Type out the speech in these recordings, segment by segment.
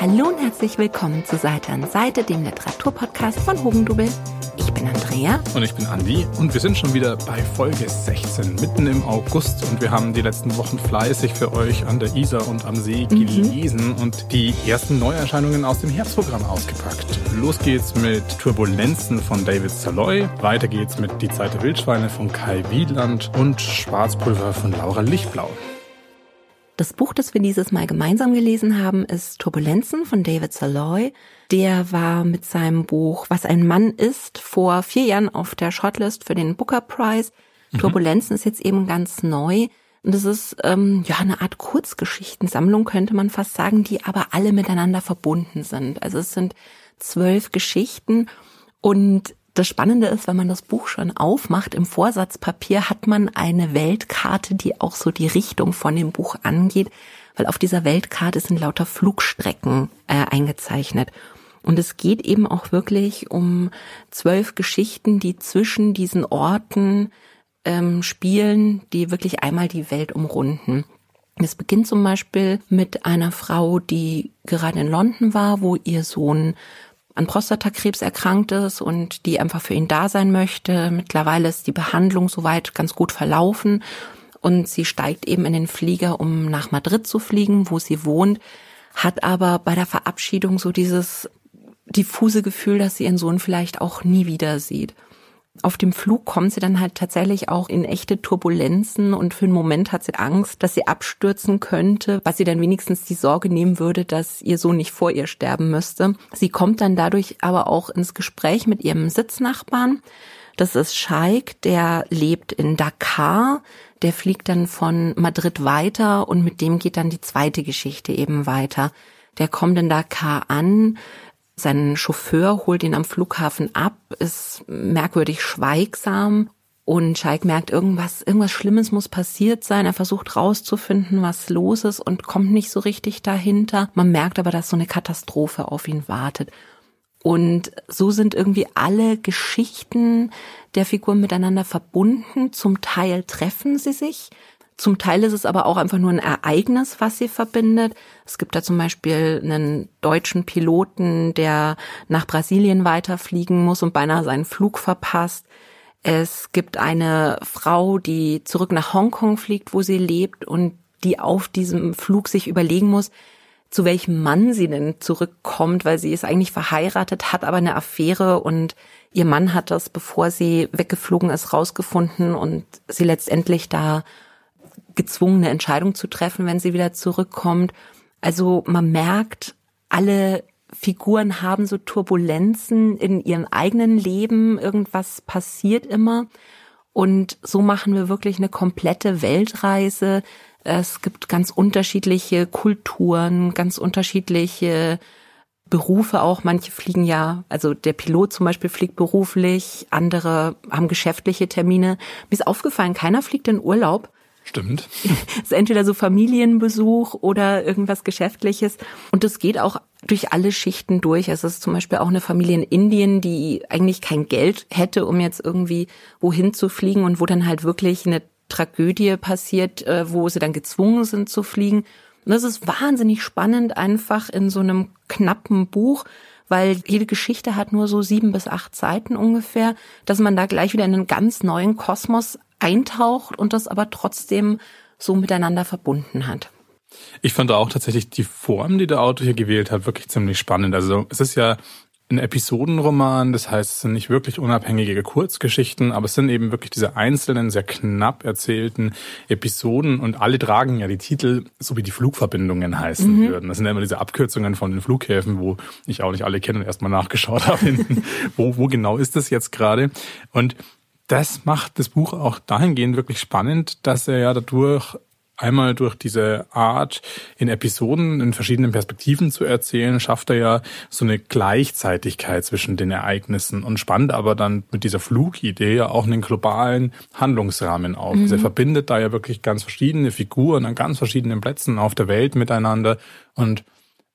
Hallo und herzlich willkommen zu Seite an Seite, dem Literaturpodcast von Hugendubel. Ich bin Andrea. Und ich bin Andi. Und wir sind schon wieder bei Folge 16, mitten im August. Und wir haben die letzten Wochen fleißig für euch an der Isar und am See mhm. gelesen mhm. und die ersten Neuerscheinungen aus dem Herbstprogramm ausgepackt. Los geht's mit Turbulenzen von David Saloy. Weiter geht's mit Die Zeit der Wildschweine von Kai Wiedland und Schwarzpulver von Laura Lichtblau. Das Buch, das wir dieses Mal gemeinsam gelesen haben, ist Turbulenzen von David Saloy. Der war mit seinem Buch Was ein Mann ist vor vier Jahren auf der Shortlist für den Booker Prize. Mhm. Turbulenzen ist jetzt eben ganz neu. Und das ist ähm, ja eine Art Kurzgeschichtensammlung, könnte man fast sagen, die aber alle miteinander verbunden sind. Also es sind zwölf Geschichten und das Spannende ist, wenn man das Buch schon aufmacht, im Vorsatzpapier hat man eine Weltkarte, die auch so die Richtung von dem Buch angeht, weil auf dieser Weltkarte sind lauter Flugstrecken äh, eingezeichnet. Und es geht eben auch wirklich um zwölf Geschichten, die zwischen diesen Orten ähm, spielen, die wirklich einmal die Welt umrunden. Es beginnt zum Beispiel mit einer Frau, die gerade in London war, wo ihr Sohn an Prostatakrebs erkrankt ist und die einfach für ihn da sein möchte. Mittlerweile ist die Behandlung soweit ganz gut verlaufen und sie steigt eben in den Flieger, um nach Madrid zu fliegen, wo sie wohnt, hat aber bei der Verabschiedung so dieses diffuse Gefühl, dass sie ihren Sohn vielleicht auch nie wieder sieht auf dem Flug kommt sie dann halt tatsächlich auch in echte Turbulenzen und für einen Moment hat sie Angst, dass sie abstürzen könnte, was sie dann wenigstens die Sorge nehmen würde, dass ihr Sohn nicht vor ihr sterben müsste. Sie kommt dann dadurch aber auch ins Gespräch mit ihrem Sitznachbarn. Das ist Scheik, der lebt in Dakar. Der fliegt dann von Madrid weiter und mit dem geht dann die zweite Geschichte eben weiter. Der kommt in Dakar an, sein Chauffeur holt ihn am Flughafen ab, ist merkwürdig schweigsam und Scheik merkt, irgendwas, irgendwas Schlimmes muss passiert sein. Er versucht rauszufinden, was los ist und kommt nicht so richtig dahinter. Man merkt aber, dass so eine Katastrophe auf ihn wartet. Und so sind irgendwie alle Geschichten der Figuren miteinander verbunden. Zum Teil treffen sie sich, zum Teil ist es aber auch einfach nur ein Ereignis, was sie verbindet. Es gibt da zum Beispiel einen deutschen Piloten, der nach Brasilien weiterfliegen muss und beinahe seinen Flug verpasst. Es gibt eine Frau, die zurück nach Hongkong fliegt, wo sie lebt und die auf diesem Flug sich überlegen muss, zu welchem Mann sie denn zurückkommt, weil sie ist eigentlich verheiratet, hat aber eine Affäre und ihr Mann hat das, bevor sie weggeflogen ist, rausgefunden und sie letztendlich da gezwungen, eine Entscheidung zu treffen, wenn sie wieder zurückkommt. Also man merkt, alle Figuren haben so Turbulenzen in ihrem eigenen Leben, irgendwas passiert immer. Und so machen wir wirklich eine komplette Weltreise. Es gibt ganz unterschiedliche Kulturen, ganz unterschiedliche Berufe auch. Manche fliegen ja, also der Pilot zum Beispiel fliegt beruflich, andere haben geschäftliche Termine. Mir ist aufgefallen, keiner fliegt in Urlaub. Stimmt. Es ist entweder so Familienbesuch oder irgendwas Geschäftliches. Und das geht auch durch alle Schichten durch. Es ist zum Beispiel auch eine Familie in Indien, die eigentlich kein Geld hätte, um jetzt irgendwie wohin zu fliegen und wo dann halt wirklich eine Tragödie passiert, äh, wo sie dann gezwungen sind zu fliegen. Und das ist wahnsinnig spannend, einfach in so einem knappen Buch, weil jede Geschichte hat nur so sieben bis acht Seiten ungefähr, dass man da gleich wieder in einen ganz neuen Kosmos eintaucht und das aber trotzdem so miteinander verbunden hat. Ich fand auch tatsächlich die Form, die der Autor hier gewählt hat, wirklich ziemlich spannend. Also es ist ja ein Episodenroman, das heißt, es sind nicht wirklich unabhängige Kurzgeschichten, aber es sind eben wirklich diese einzelnen, sehr knapp erzählten Episoden und alle tragen ja die Titel, so wie die Flugverbindungen heißen mhm. würden. Das sind ja immer diese Abkürzungen von den Flughäfen, wo ich auch nicht alle kenne und erstmal nachgeschaut habe, wo, wo genau ist das jetzt gerade. Und das macht das Buch auch dahingehend wirklich spannend, dass er ja dadurch einmal durch diese Art, in Episoden in verschiedenen Perspektiven zu erzählen, schafft er ja so eine Gleichzeitigkeit zwischen den Ereignissen und spannt aber dann mit dieser Flugidee ja auch einen globalen Handlungsrahmen auf. Mhm. Also er verbindet da ja wirklich ganz verschiedene Figuren an ganz verschiedenen Plätzen auf der Welt miteinander und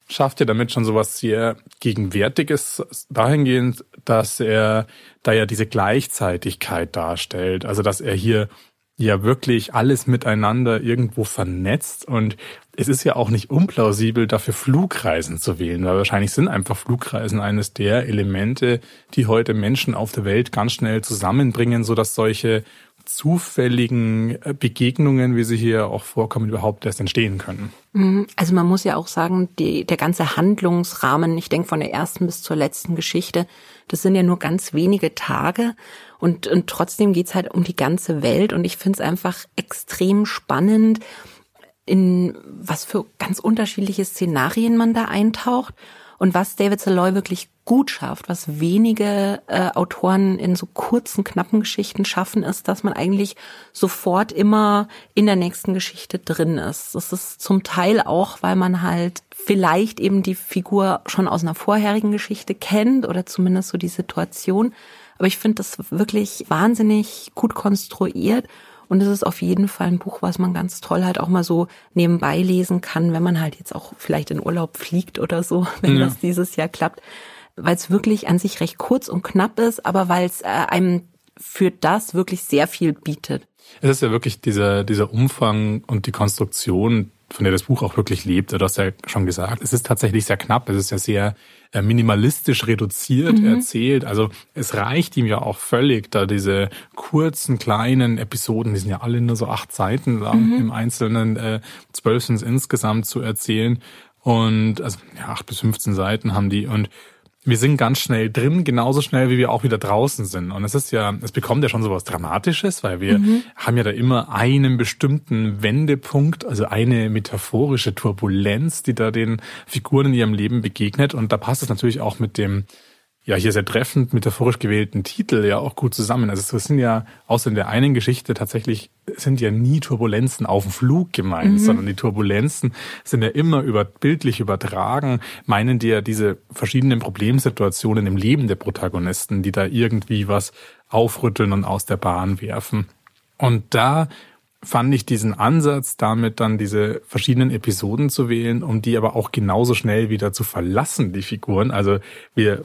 schafft ja damit schon sowas sehr Gegenwärtiges dahingehend, dass er da ja diese Gleichzeitigkeit darstellt. Also dass er hier ja wirklich alles miteinander irgendwo vernetzt und es ist ja auch nicht unplausibel, dafür Flugreisen zu wählen, weil wahrscheinlich sind einfach Flugreisen eines der Elemente, die heute Menschen auf der Welt ganz schnell zusammenbringen, so dass solche zufälligen äh, Begegnungen, wie sie hier auch vorkommen, überhaupt erst entstehen können. Mhm. Also man muss ja auch sagen, die, der ganze Handlungsrahmen, ich denke von der ersten bis zur letzten Geschichte, das sind ja nur ganz wenige Tage und, und trotzdem geht's halt um die ganze Welt und ich finde es einfach extrem spannend, in was für ganz unterschiedliche Szenarien man da eintaucht und was David Saloy wirklich gut schafft, was wenige äh, Autoren in so kurzen, knappen Geschichten schaffen, ist, dass man eigentlich sofort immer in der nächsten Geschichte drin ist. Das ist zum Teil auch, weil man halt vielleicht eben die Figur schon aus einer vorherigen Geschichte kennt oder zumindest so die Situation. Aber ich finde das wirklich wahnsinnig gut konstruiert und es ist auf jeden Fall ein Buch, was man ganz toll halt auch mal so nebenbei lesen kann, wenn man halt jetzt auch vielleicht in Urlaub fliegt oder so, wenn ja. das dieses Jahr klappt. Weil es wirklich an sich recht kurz und knapp ist, aber weil es äh, einem für das wirklich sehr viel bietet. Es ist ja wirklich dieser, dieser Umfang und die Konstruktion, von der das Buch auch wirklich lebt. Du hast ja schon gesagt, es ist tatsächlich sehr knapp, es ist ja sehr äh, minimalistisch reduziert mhm. erzählt. Also es reicht ihm ja auch völlig, da diese kurzen, kleinen Episoden, die sind ja alle nur so acht Seiten lang, mhm. im Einzelnen äh, zwölf sind es insgesamt zu erzählen. Und also ja, acht bis 15 Seiten haben die. Und wir sind ganz schnell drin, genauso schnell, wie wir auch wieder draußen sind. Und es ist ja, es bekommt ja schon so was Dramatisches, weil wir mhm. haben ja da immer einen bestimmten Wendepunkt, also eine metaphorische Turbulenz, die da den Figuren in ihrem Leben begegnet. Und da passt es natürlich auch mit dem ja hier sehr treffend metaphorisch gewählten Titel ja auch gut zusammen. Also es sind ja außer in der einen Geschichte tatsächlich sind ja nie Turbulenzen auf dem Flug gemeint, mhm. sondern die Turbulenzen sind ja immer über bildlich übertragen, meinen die ja diese verschiedenen Problemsituationen im Leben der Protagonisten, die da irgendwie was aufrütteln und aus der Bahn werfen. Und da fand ich diesen Ansatz, damit dann diese verschiedenen Episoden zu wählen, um die aber auch genauso schnell wieder zu verlassen, die Figuren. Also wir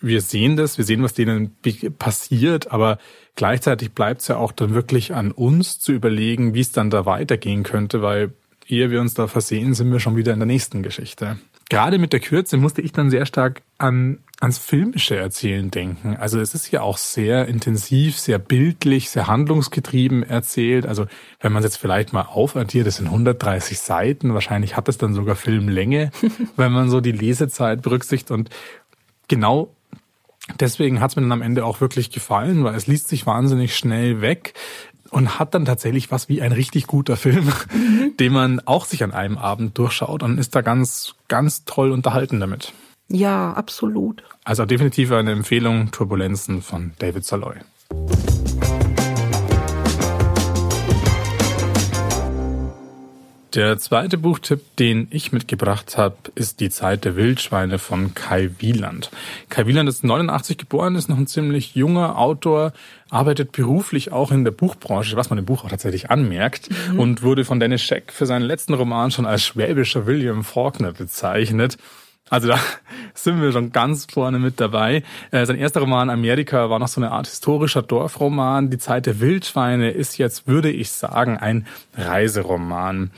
wir sehen das, wir sehen, was denen passiert, aber gleichzeitig bleibt es ja auch dann wirklich an uns zu überlegen, wie es dann da weitergehen könnte, weil ehe wir uns da versehen, sind wir schon wieder in der nächsten Geschichte. Gerade mit der Kürze musste ich dann sehr stark an ans filmische Erzählen denken. Also es ist ja auch sehr intensiv, sehr bildlich, sehr handlungsgetrieben erzählt. Also wenn man es jetzt vielleicht mal aufaddiert, das sind 130 Seiten, wahrscheinlich hat es dann sogar Filmlänge, wenn man so die Lesezeit berücksichtigt. Und genau deswegen hat es mir dann am Ende auch wirklich gefallen, weil es liest sich wahnsinnig schnell weg und hat dann tatsächlich was wie ein richtig guter Film, mhm. den man auch sich an einem Abend durchschaut und ist da ganz, ganz toll unterhalten damit. Ja, absolut. Also definitiv eine Empfehlung, Turbulenzen von David Saloy. Der zweite Buchtipp, den ich mitgebracht habe, ist Die Zeit der Wildschweine von Kai Wieland. Kai Wieland ist 89 geboren, ist noch ein ziemlich junger Autor, arbeitet beruflich auch in der Buchbranche, was man im Buch auch tatsächlich anmerkt, mhm. und wurde von Dennis Scheck für seinen letzten Roman schon als schwäbischer William Faulkner bezeichnet. Also da sind wir schon ganz vorne mit dabei. Äh, sein erster Roman Amerika war noch so eine Art historischer Dorfroman. Die Zeit der Wildschweine ist jetzt, würde ich sagen, ein Reiseroman.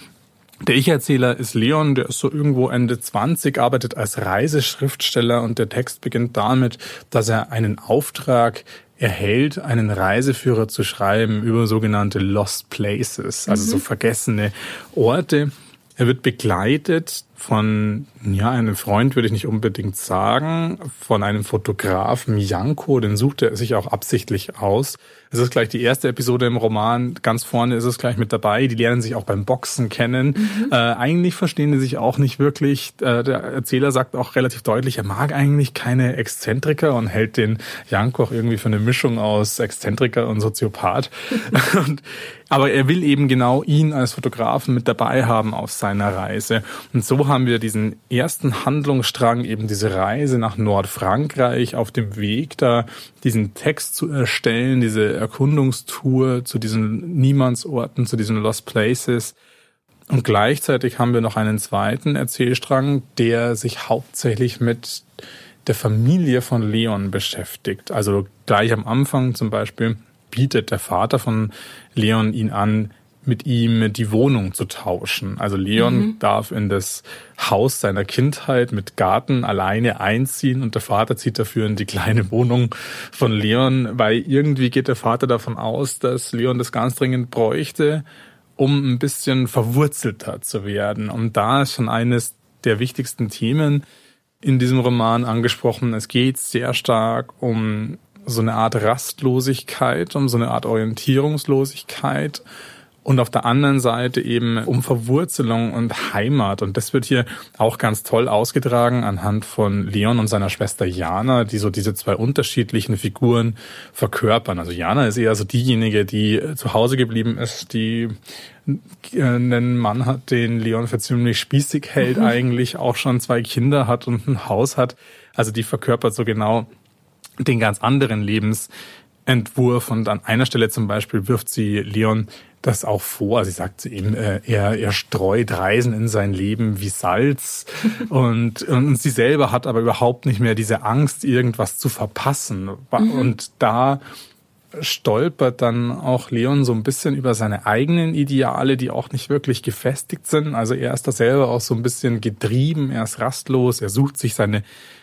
Der Ich-Erzähler ist Leon, der ist so irgendwo Ende 20, arbeitet als Reiseschriftsteller und der Text beginnt damit, dass er einen Auftrag erhält, einen Reiseführer zu schreiben über sogenannte Lost Places, also mhm. so vergessene Orte. Er wird begleitet von, ja, einem Freund würde ich nicht unbedingt sagen, von einem Fotografen, Janko, den sucht er sich auch absichtlich aus. Es ist gleich die erste Episode im Roman, ganz vorne ist es gleich mit dabei. Die lernen sich auch beim Boxen kennen. Mhm. Äh, eigentlich verstehen die sich auch nicht wirklich. Äh, der Erzähler sagt auch relativ deutlich, er mag eigentlich keine Exzentriker und hält den Janko auch irgendwie für eine Mischung aus Exzentriker und Soziopath. und, aber er will eben genau ihn als Fotografen mit dabei haben auf seiner Reise. Und so haben wir diesen ersten Handlungsstrang, eben diese Reise nach Nordfrankreich auf dem Weg da, diesen Text zu erstellen, diese Erkundungstour zu diesen Niemandsorten, zu diesen Lost Places. Und gleichzeitig haben wir noch einen zweiten Erzählstrang, der sich hauptsächlich mit der Familie von Leon beschäftigt. Also gleich am Anfang zum Beispiel bietet der Vater von Leon ihn an, mit ihm die Wohnung zu tauschen. Also Leon mhm. darf in das Haus seiner Kindheit mit Garten alleine einziehen und der Vater zieht dafür in die kleine Wohnung von Leon, weil irgendwie geht der Vater davon aus, dass Leon das ganz dringend bräuchte, um ein bisschen verwurzelter zu werden. Und da ist schon eines der wichtigsten Themen in diesem Roman angesprochen. Es geht sehr stark um so eine Art Rastlosigkeit, um so eine Art Orientierungslosigkeit und auf der anderen Seite eben um Verwurzelung und Heimat. Und das wird hier auch ganz toll ausgetragen anhand von Leon und seiner Schwester Jana, die so diese zwei unterschiedlichen Figuren verkörpern. Also Jana ist eher so diejenige, die zu Hause geblieben ist, die einen Mann hat, den Leon für ziemlich spießig hält, mhm. eigentlich auch schon zwei Kinder hat und ein Haus hat. Also die verkörpert so genau den ganz anderen Lebensentwurf. Und an einer Stelle zum Beispiel wirft sie Leon das auch vor. Sie sagt zu ihm, äh, er, er streut Reisen in sein Leben wie Salz und, und sie selber hat aber überhaupt nicht mehr diese Angst, irgendwas zu verpassen. Mhm. Und da stolpert dann auch Leon so ein bisschen über seine eigenen Ideale, die auch nicht wirklich gefestigt sind. Also er ist da selber auch so ein bisschen getrieben, er ist rastlos, er sucht sich seine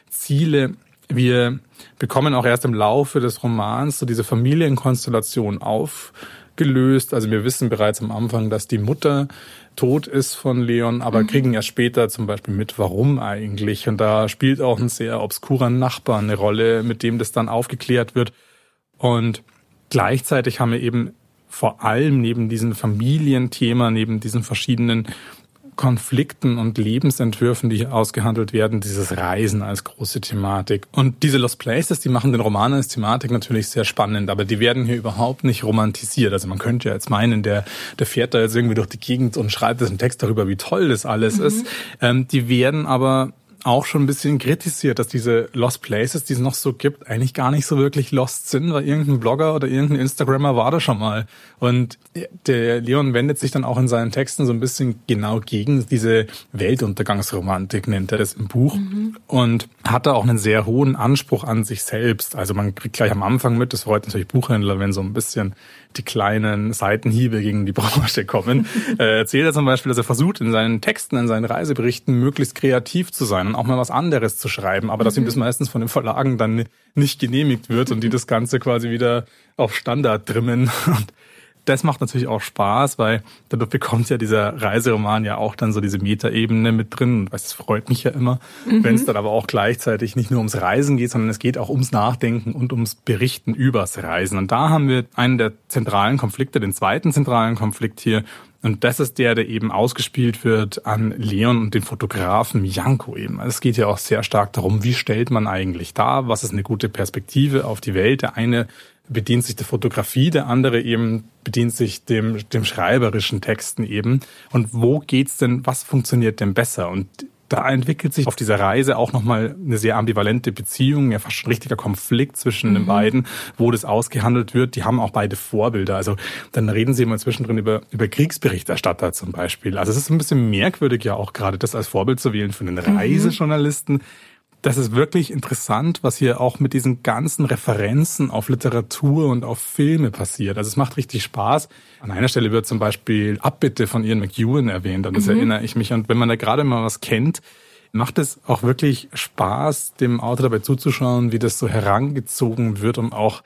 Ziele. Wir bekommen auch erst im Laufe des Romans so diese Familienkonstellation auf gelöst. Also wir wissen bereits am Anfang, dass die Mutter tot ist von Leon, aber mhm. kriegen ja später zum Beispiel mit, warum eigentlich. Und da spielt auch ein sehr obskurer Nachbar eine Rolle, mit dem das dann aufgeklärt wird. Und gleichzeitig haben wir eben vor allem neben diesem Familienthema, neben diesen verschiedenen Konflikten und Lebensentwürfen, die hier ausgehandelt werden, dieses Reisen als große Thematik. Und diese Lost Places, die machen den Roman als Thematik natürlich sehr spannend, aber die werden hier überhaupt nicht romantisiert. Also man könnte ja jetzt meinen, der, der fährt da jetzt irgendwie durch die Gegend und schreibt jetzt einen Text darüber, wie toll das alles mhm. ist. Ähm, die werden aber auch schon ein bisschen kritisiert, dass diese Lost Places, die es noch so gibt, eigentlich gar nicht so wirklich lost sind, weil irgendein Blogger oder irgendein Instagrammer war da schon mal. Und der Leon wendet sich dann auch in seinen Texten so ein bisschen genau gegen diese Weltuntergangsromantik, nennt er das im Buch. Mhm. Und hat da auch einen sehr hohen Anspruch an sich selbst. Also man kriegt gleich am Anfang mit, das freut natürlich Buchhändler, wenn so ein bisschen die kleinen Seitenhiebe gegen die Branche kommen. äh, erzählt er zum Beispiel, dass er versucht, in seinen Texten, in seinen Reiseberichten möglichst kreativ zu sein und auch mal was anderes zu schreiben, aber mhm. dass ihm mhm. das meistens von den Verlagen dann nicht genehmigt wird und die das Ganze quasi wieder auf Standard trimmen. Und das macht natürlich auch Spaß, weil dadurch bekommt ja dieser Reiseroman ja auch dann so diese Metaebene mit drin. Das freut mich ja immer, mhm. wenn es dann aber auch gleichzeitig nicht nur ums Reisen geht, sondern es geht auch ums Nachdenken und ums Berichten übers Reisen. Und da haben wir einen der zentralen Konflikte, den zweiten zentralen Konflikt hier. Und das ist der, der eben ausgespielt wird an Leon und den Fotografen Janko eben. Es geht ja auch sehr stark darum, wie stellt man eigentlich da, was ist eine gute Perspektive auf die Welt. Der eine bedient sich der Fotografie, der andere eben bedient sich dem, dem schreiberischen Texten eben. Und wo geht's denn, was funktioniert denn besser? Und da entwickelt sich auf dieser Reise auch nochmal eine sehr ambivalente Beziehung, ja fast ein richtiger Konflikt zwischen mhm. den beiden, wo das ausgehandelt wird. Die haben auch beide Vorbilder. Also dann reden sie immer zwischendrin über, über Kriegsberichterstatter zum Beispiel. Also es ist ein bisschen merkwürdig ja auch gerade das als Vorbild zu wählen für einen mhm. Reisejournalisten. Mhm das ist wirklich interessant, was hier auch mit diesen ganzen Referenzen auf Literatur und auf Filme passiert. Also es macht richtig Spaß. An einer Stelle wird zum Beispiel Abbitte von Ian McEwan erwähnt, und das mhm. erinnere ich mich. Und wenn man da gerade mal was kennt, macht es auch wirklich Spaß, dem Autor dabei zuzuschauen, wie das so herangezogen wird, um auch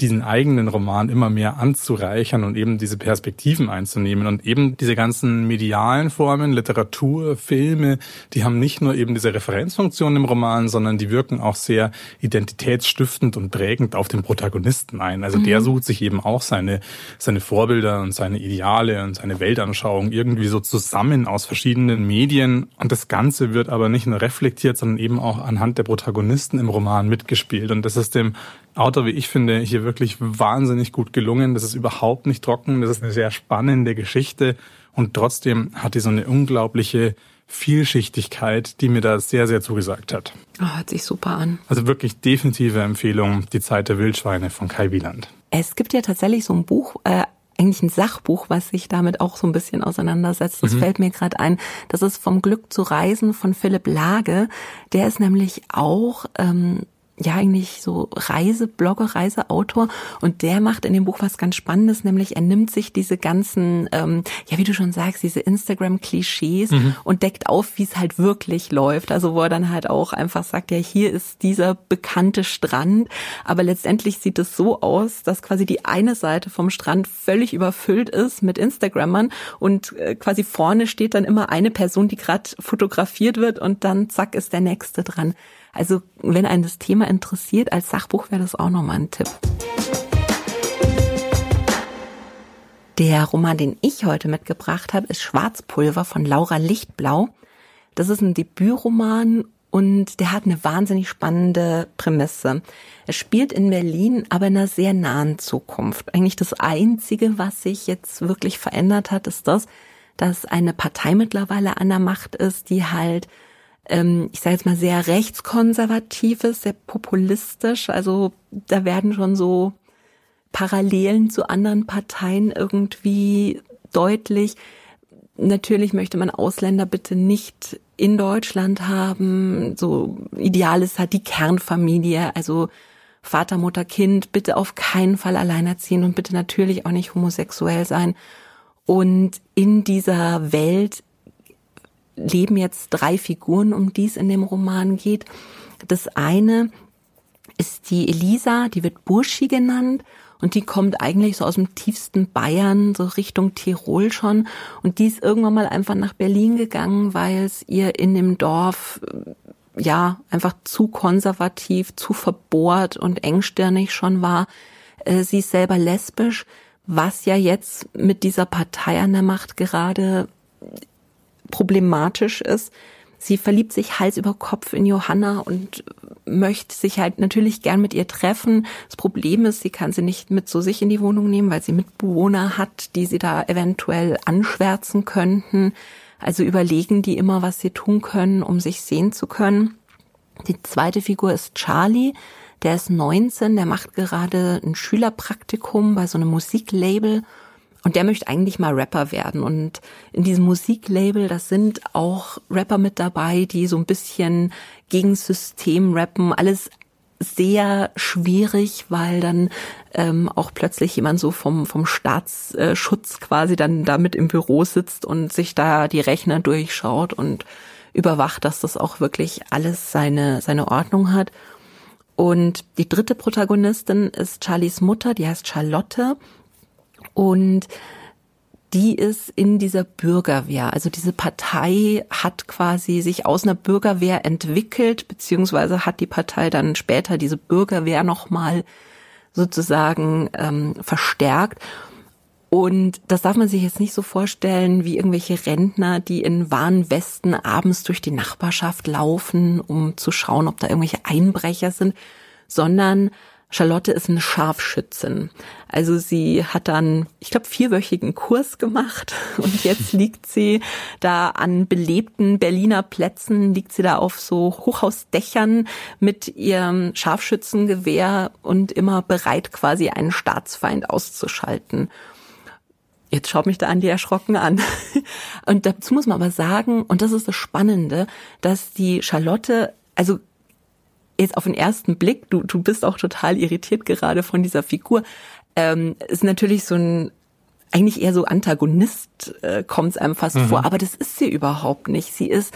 diesen eigenen Roman immer mehr anzureichern und eben diese Perspektiven einzunehmen und eben diese ganzen medialen Formen, Literatur, Filme, die haben nicht nur eben diese Referenzfunktion im Roman, sondern die wirken auch sehr identitätsstiftend und prägend auf den Protagonisten ein. Also mhm. der sucht sich eben auch seine, seine Vorbilder und seine Ideale und seine Weltanschauung irgendwie so zusammen aus verschiedenen Medien und das Ganze wird aber nicht nur reflektiert, sondern eben auch anhand der Protagonisten im Roman mitgespielt und das ist dem Autor, wie ich finde, hier wirklich wahnsinnig gut gelungen. Das ist überhaupt nicht trocken. Das ist eine sehr spannende Geschichte. Und trotzdem hat die so eine unglaubliche Vielschichtigkeit, die mir da sehr, sehr zugesagt hat. Oh, hört sich super an. Also wirklich definitive Empfehlung, Die Zeit der Wildschweine von Kai Wieland. Es gibt ja tatsächlich so ein Buch, äh, eigentlich ein Sachbuch, was sich damit auch so ein bisschen auseinandersetzt. Das mhm. fällt mir gerade ein. Das ist vom Glück zu reisen von Philipp Lage. Der ist nämlich auch ähm, ja eigentlich so Reiseblogger, Reiseautor und der macht in dem Buch was ganz Spannendes, nämlich er nimmt sich diese ganzen, ähm, ja wie du schon sagst, diese Instagram-Klischees mhm. und deckt auf, wie es halt wirklich läuft. Also wo er dann halt auch einfach sagt, ja hier ist dieser bekannte Strand, aber letztendlich sieht es so aus, dass quasi die eine Seite vom Strand völlig überfüllt ist mit Instagrammern und äh, quasi vorne steht dann immer eine Person, die gerade fotografiert wird und dann zack ist der nächste dran. Also wenn einen das Thema interessiert, als Sachbuch wäre das auch nochmal ein Tipp. Der Roman, den ich heute mitgebracht habe, ist Schwarzpulver von Laura Lichtblau. Das ist ein Debütroman und der hat eine wahnsinnig spannende Prämisse. Er spielt in Berlin, aber in einer sehr nahen Zukunft. Eigentlich das Einzige, was sich jetzt wirklich verändert hat, ist das, dass eine Partei mittlerweile an der Macht ist, die halt ich sage jetzt mal, sehr rechtskonservatives, sehr populistisch. Also da werden schon so Parallelen zu anderen Parteien irgendwie deutlich. Natürlich möchte man Ausländer bitte nicht in Deutschland haben. So ideal ist halt die Kernfamilie, also Vater, Mutter, Kind, bitte auf keinen Fall alleinerziehen und bitte natürlich auch nicht homosexuell sein. Und in dieser Welt leben jetzt drei Figuren, um die es in dem Roman geht. Das eine ist die Elisa, die wird Burschi genannt und die kommt eigentlich so aus dem tiefsten Bayern, so Richtung Tirol schon. Und die ist irgendwann mal einfach nach Berlin gegangen, weil es ihr in dem Dorf äh, ja einfach zu konservativ, zu verbohrt und engstirnig schon war. Äh, sie ist selber lesbisch, was ja jetzt mit dieser Partei an der Macht gerade problematisch ist. Sie verliebt sich Hals über Kopf in Johanna und möchte sich halt natürlich gern mit ihr treffen. Das Problem ist, sie kann sie nicht mit zu sich in die Wohnung nehmen, weil sie Mitbewohner hat, die sie da eventuell anschwärzen könnten. Also überlegen die immer, was sie tun können, um sich sehen zu können. Die zweite Figur ist Charlie. Der ist 19, der macht gerade ein Schülerpraktikum bei so einem Musiklabel und der möchte eigentlich mal Rapper werden. Und in diesem Musiklabel, das sind auch Rapper mit dabei, die so ein bisschen gegen System rappen. Alles sehr schwierig, weil dann ähm, auch plötzlich jemand so vom, vom Staatsschutz quasi dann damit im Büro sitzt und sich da die Rechner durchschaut und überwacht, dass das auch wirklich alles seine, seine Ordnung hat. Und die dritte Protagonistin ist Charlies Mutter, die heißt Charlotte. Und die ist in dieser Bürgerwehr. Also diese Partei hat quasi sich aus einer Bürgerwehr entwickelt, beziehungsweise hat die Partei dann später diese Bürgerwehr nochmal sozusagen ähm, verstärkt. Und das darf man sich jetzt nicht so vorstellen wie irgendwelche Rentner, die in Warnwesten abends durch die Nachbarschaft laufen, um zu schauen, ob da irgendwelche Einbrecher sind, sondern Charlotte ist eine Scharfschützin. Also sie hat dann, ich glaube, vierwöchigen Kurs gemacht und jetzt liegt sie da an belebten Berliner Plätzen, liegt sie da auf so Hochhausdächern mit ihrem Scharfschützengewehr und immer bereit, quasi einen Staatsfeind auszuschalten. Jetzt schaut mich da Andi erschrocken an. Und dazu muss man aber sagen, und das ist das Spannende, dass die Charlotte, also jetzt auf den ersten Blick, du, du bist auch total irritiert gerade von dieser Figur, ähm, ist natürlich so ein eigentlich eher so Antagonist äh, kommt es einem fast mhm. vor, aber das ist sie überhaupt nicht. Sie ist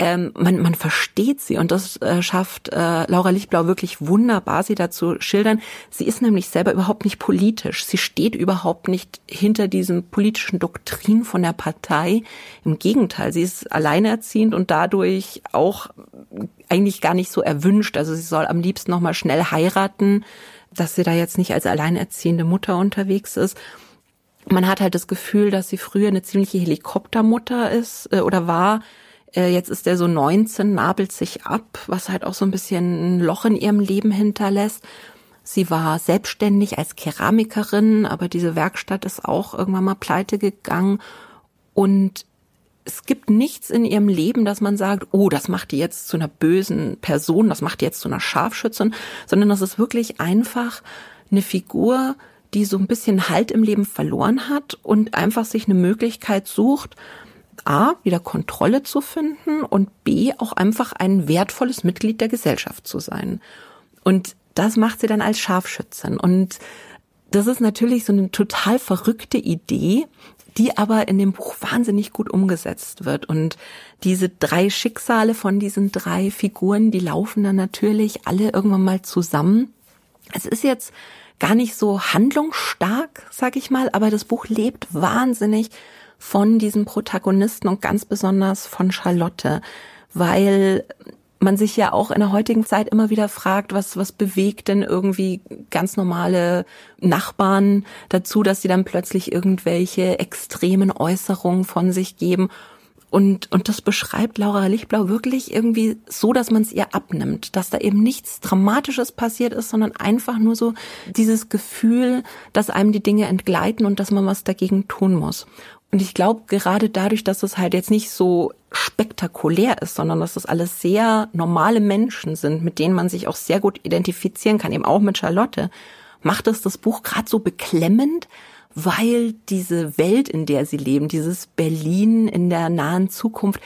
ähm, man, man versteht sie und das äh, schafft äh, Laura Lichtblau wirklich wunderbar, sie dazu schildern. Sie ist nämlich selber überhaupt nicht politisch. Sie steht überhaupt nicht hinter diesem politischen Doktrin von der Partei. Im Gegenteil, sie ist alleinerziehend und dadurch auch eigentlich gar nicht so erwünscht. Also sie soll am liebsten noch mal schnell heiraten, dass sie da jetzt nicht als alleinerziehende Mutter unterwegs ist. Man hat halt das Gefühl, dass sie früher eine ziemliche Helikoptermutter ist äh, oder war äh, jetzt ist er so 19, nabelt sich ab, was halt auch so ein bisschen ein Loch in ihrem Leben hinterlässt. Sie war selbstständig als Keramikerin, aber diese Werkstatt ist auch irgendwann mal pleite gegangen. Und es gibt nichts in ihrem Leben, dass man sagt, oh, das macht die jetzt zu einer bösen Person, das macht die jetzt zu einer Scharfschützin, sondern das ist wirklich einfach eine Figur, die so ein bisschen Halt im Leben verloren hat und einfach sich eine Möglichkeit sucht, A, wieder Kontrolle zu finden und B, auch einfach ein wertvolles Mitglied der Gesellschaft zu sein. Und das macht sie dann als Scharfschützin. Und das ist natürlich so eine total verrückte Idee, die aber in dem Buch wahnsinnig gut umgesetzt wird. Und diese drei Schicksale von diesen drei Figuren, die laufen dann natürlich alle irgendwann mal zusammen. Es ist jetzt gar nicht so handlungsstark, sag ich mal, aber das Buch lebt wahnsinnig von diesen Protagonisten und ganz besonders von Charlotte, weil man sich ja auch in der heutigen Zeit immer wieder fragt, was, was bewegt denn irgendwie ganz normale Nachbarn dazu, dass sie dann plötzlich irgendwelche extremen Äußerungen von sich geben. Und, und das beschreibt Laura Lichtblau wirklich irgendwie so, dass man es ihr abnimmt, dass da eben nichts Dramatisches passiert ist, sondern einfach nur so dieses Gefühl, dass einem die Dinge entgleiten und dass man was dagegen tun muss. Und ich glaube, gerade dadurch, dass es halt jetzt nicht so spektakulär ist, sondern dass das alles sehr normale Menschen sind, mit denen man sich auch sehr gut identifizieren kann, eben auch mit Charlotte, macht es das Buch gerade so beklemmend, weil diese Welt, in der sie leben, dieses Berlin in der nahen Zukunft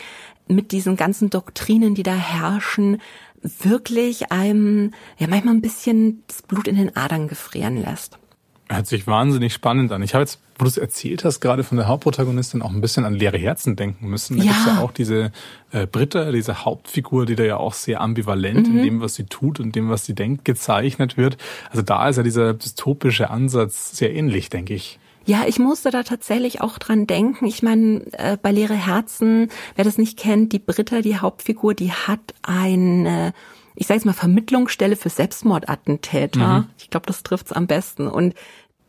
mit diesen ganzen Doktrinen, die da herrschen, wirklich einem ja manchmal ein bisschen das Blut in den Adern gefrieren lässt. Hört sich wahnsinnig spannend an. Ich habe jetzt, wo du es erzählt hast, gerade von der Hauptprotagonistin auch ein bisschen an leere Herzen denken müssen. Da ja. gibt's ja auch diese äh, Britta, diese Hauptfigur, die da ja auch sehr ambivalent mhm. in dem, was sie tut und dem, was sie denkt, gezeichnet wird. Also da ist ja dieser dystopische Ansatz sehr ähnlich, denke ich. Ja, ich musste da tatsächlich auch dran denken. Ich meine, äh, bei Leere Herzen, wer das nicht kennt, die Britta, die Hauptfigur, die hat eine, ich sage jetzt mal, Vermittlungsstelle für Selbstmordattentäter. Mhm. Ich glaube, das trifft's am besten. Und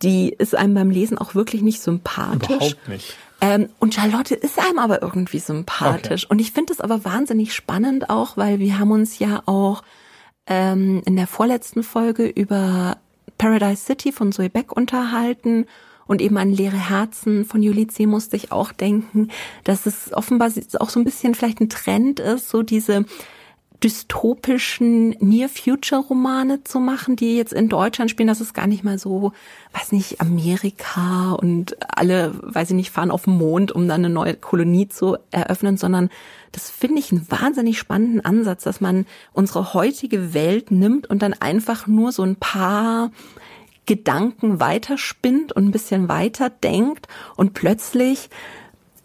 die ist einem beim Lesen auch wirklich nicht sympathisch. Überhaupt nicht. Ähm, und Charlotte ist einem aber irgendwie sympathisch. Okay. Und ich finde es aber wahnsinnig spannend auch, weil wir haben uns ja auch ähm, in der vorletzten Folge über Paradise City von Zoe Beck unterhalten und eben an leere Herzen von Julizi musste ich auch denken, dass es offenbar auch so ein bisschen vielleicht ein Trend ist, so diese dystopischen Near-Future-Romane zu machen, die jetzt in Deutschland spielen. Das ist gar nicht mal so, weiß nicht, Amerika und alle, weiß ich nicht, fahren auf den Mond, um dann eine neue Kolonie zu eröffnen, sondern das finde ich einen wahnsinnig spannenden Ansatz, dass man unsere heutige Welt nimmt und dann einfach nur so ein paar Gedanken weiterspinnt und ein bisschen weiter denkt und plötzlich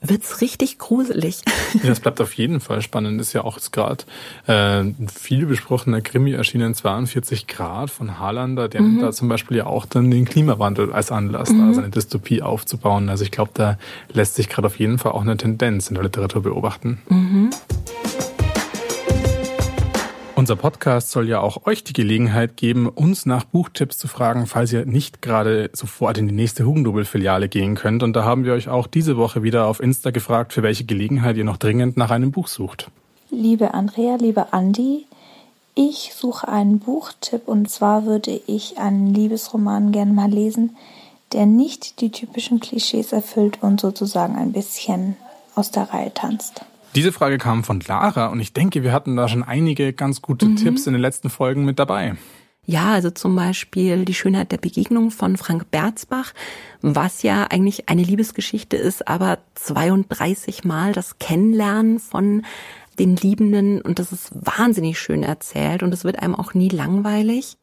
wird's richtig gruselig. Ja, das bleibt auf jeden Fall spannend. Ist ja auch gerade äh, viel besprochener Krimi erschienen 42 Grad von Harlander, der mhm. da zum Beispiel ja auch dann den Klimawandel als Anlass, mhm. da seine Dystopie aufzubauen. Also ich glaube, da lässt sich gerade auf jeden Fall auch eine Tendenz in der Literatur beobachten. Mhm. Unser Podcast soll ja auch euch die Gelegenheit geben, uns nach Buchtipps zu fragen, falls ihr nicht gerade sofort in die nächste Hugendubel-Filiale gehen könnt. Und da haben wir euch auch diese Woche wieder auf Insta gefragt, für welche Gelegenheit ihr noch dringend nach einem Buch sucht. Liebe Andrea, liebe Andi, ich suche einen Buchtipp und zwar würde ich einen Liebesroman gerne mal lesen, der nicht die typischen Klischees erfüllt und sozusagen ein bisschen aus der Reihe tanzt. Diese Frage kam von Lara und ich denke, wir hatten da schon einige ganz gute mhm. Tipps in den letzten Folgen mit dabei. Ja, also zum Beispiel die Schönheit der Begegnung von Frank Berzbach, was ja eigentlich eine Liebesgeschichte ist, aber 32 Mal das Kennenlernen von den Liebenden und das ist wahnsinnig schön erzählt und es wird einem auch nie langweilig.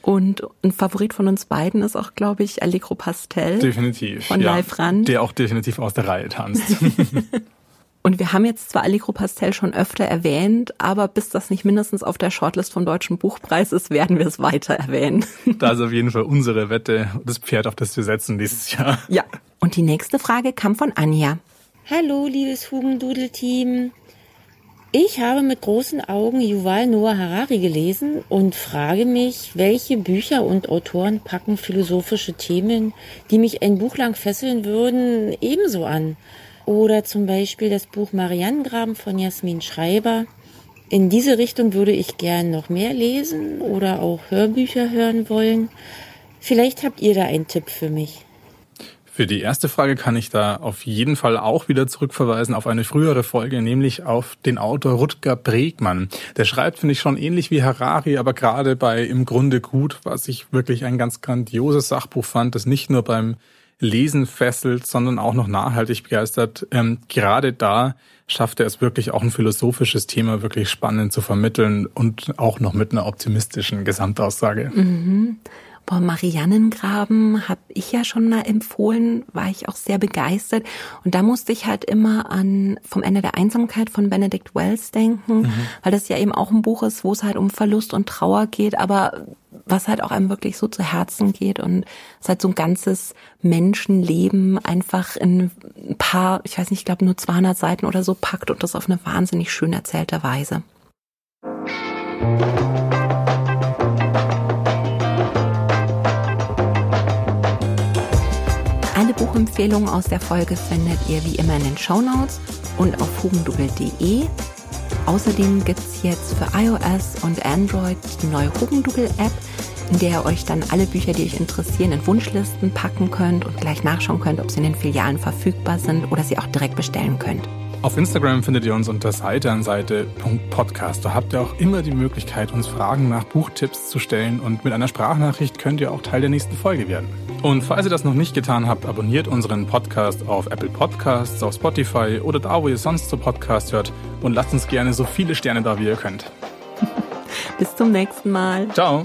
Und ein Favorit von uns beiden ist auch, glaube ich, Allegro Pastel. Definitiv. Von ja, Leif Rand. Der auch definitiv aus der Reihe tanzt. Und wir haben jetzt zwar Allegro Pastel schon öfter erwähnt, aber bis das nicht mindestens auf der Shortlist vom Deutschen Buchpreis ist, werden wir es weiter erwähnen. Da ist auf jeden Fall unsere Wette, das Pferd, auf das wir setzen dieses Jahr. Ja. Und die nächste Frage kam von Anja. Hallo, liebes Hugendudel-Team. Ich habe mit großen Augen Yuval Noah Harari gelesen und frage mich, welche Bücher und Autoren packen philosophische Themen, die mich ein Buch lang fesseln würden, ebenso an. Oder zum Beispiel das Buch Marianengraben von Jasmin Schreiber. In diese Richtung würde ich gern noch mehr lesen oder auch Hörbücher hören wollen. Vielleicht habt ihr da einen Tipp für mich. Für die erste Frage kann ich da auf jeden Fall auch wieder zurückverweisen auf eine frühere Folge, nämlich auf den Autor Rutger Bregmann. Der schreibt, finde ich, schon ähnlich wie Harari, aber gerade bei Im Grunde gut, was ich wirklich ein ganz grandioses Sachbuch fand, das nicht nur beim Lesen fesselt, sondern auch noch nachhaltig begeistert. Ähm, gerade da schafft er es wirklich auch ein philosophisches Thema wirklich spannend zu vermitteln und auch noch mit einer optimistischen Gesamtaussage. Mhm. Boah, Mariannengraben habe ich ja schon mal empfohlen, war ich auch sehr begeistert. Und da musste ich halt immer an Vom Ende der Einsamkeit von Benedict Wells denken, mhm. weil das ja eben auch ein Buch ist, wo es halt um Verlust und Trauer geht, aber was halt auch einem wirklich so zu Herzen geht und es halt so ein ganzes Menschenleben einfach in ein paar, ich weiß nicht, ich glaube nur 200 Seiten oder so packt und das auf eine wahnsinnig schön erzählte Weise. Alle Buchempfehlungen aus der Folge findet ihr wie immer in den Show Notes und auf hugendubel.de. Außerdem gibt's jetzt für iOS und Android die neue Hugendubel-App, in der ihr euch dann alle Bücher, die euch interessieren, in Wunschlisten packen könnt und gleich nachschauen könnt, ob sie in den Filialen verfügbar sind oder sie auch direkt bestellen könnt. Auf Instagram findet ihr uns unter Seite an Seite.podcast. Da habt ihr auch immer die Möglichkeit, uns Fragen nach Buchtipps zu stellen und mit einer Sprachnachricht könnt ihr auch Teil der nächsten Folge werden. Und falls ihr das noch nicht getan habt, abonniert unseren Podcast auf Apple Podcasts, auf Spotify oder da, wo ihr sonst so Podcast hört und lasst uns gerne so viele Sterne da, wie ihr könnt. Bis zum nächsten Mal. Ciao.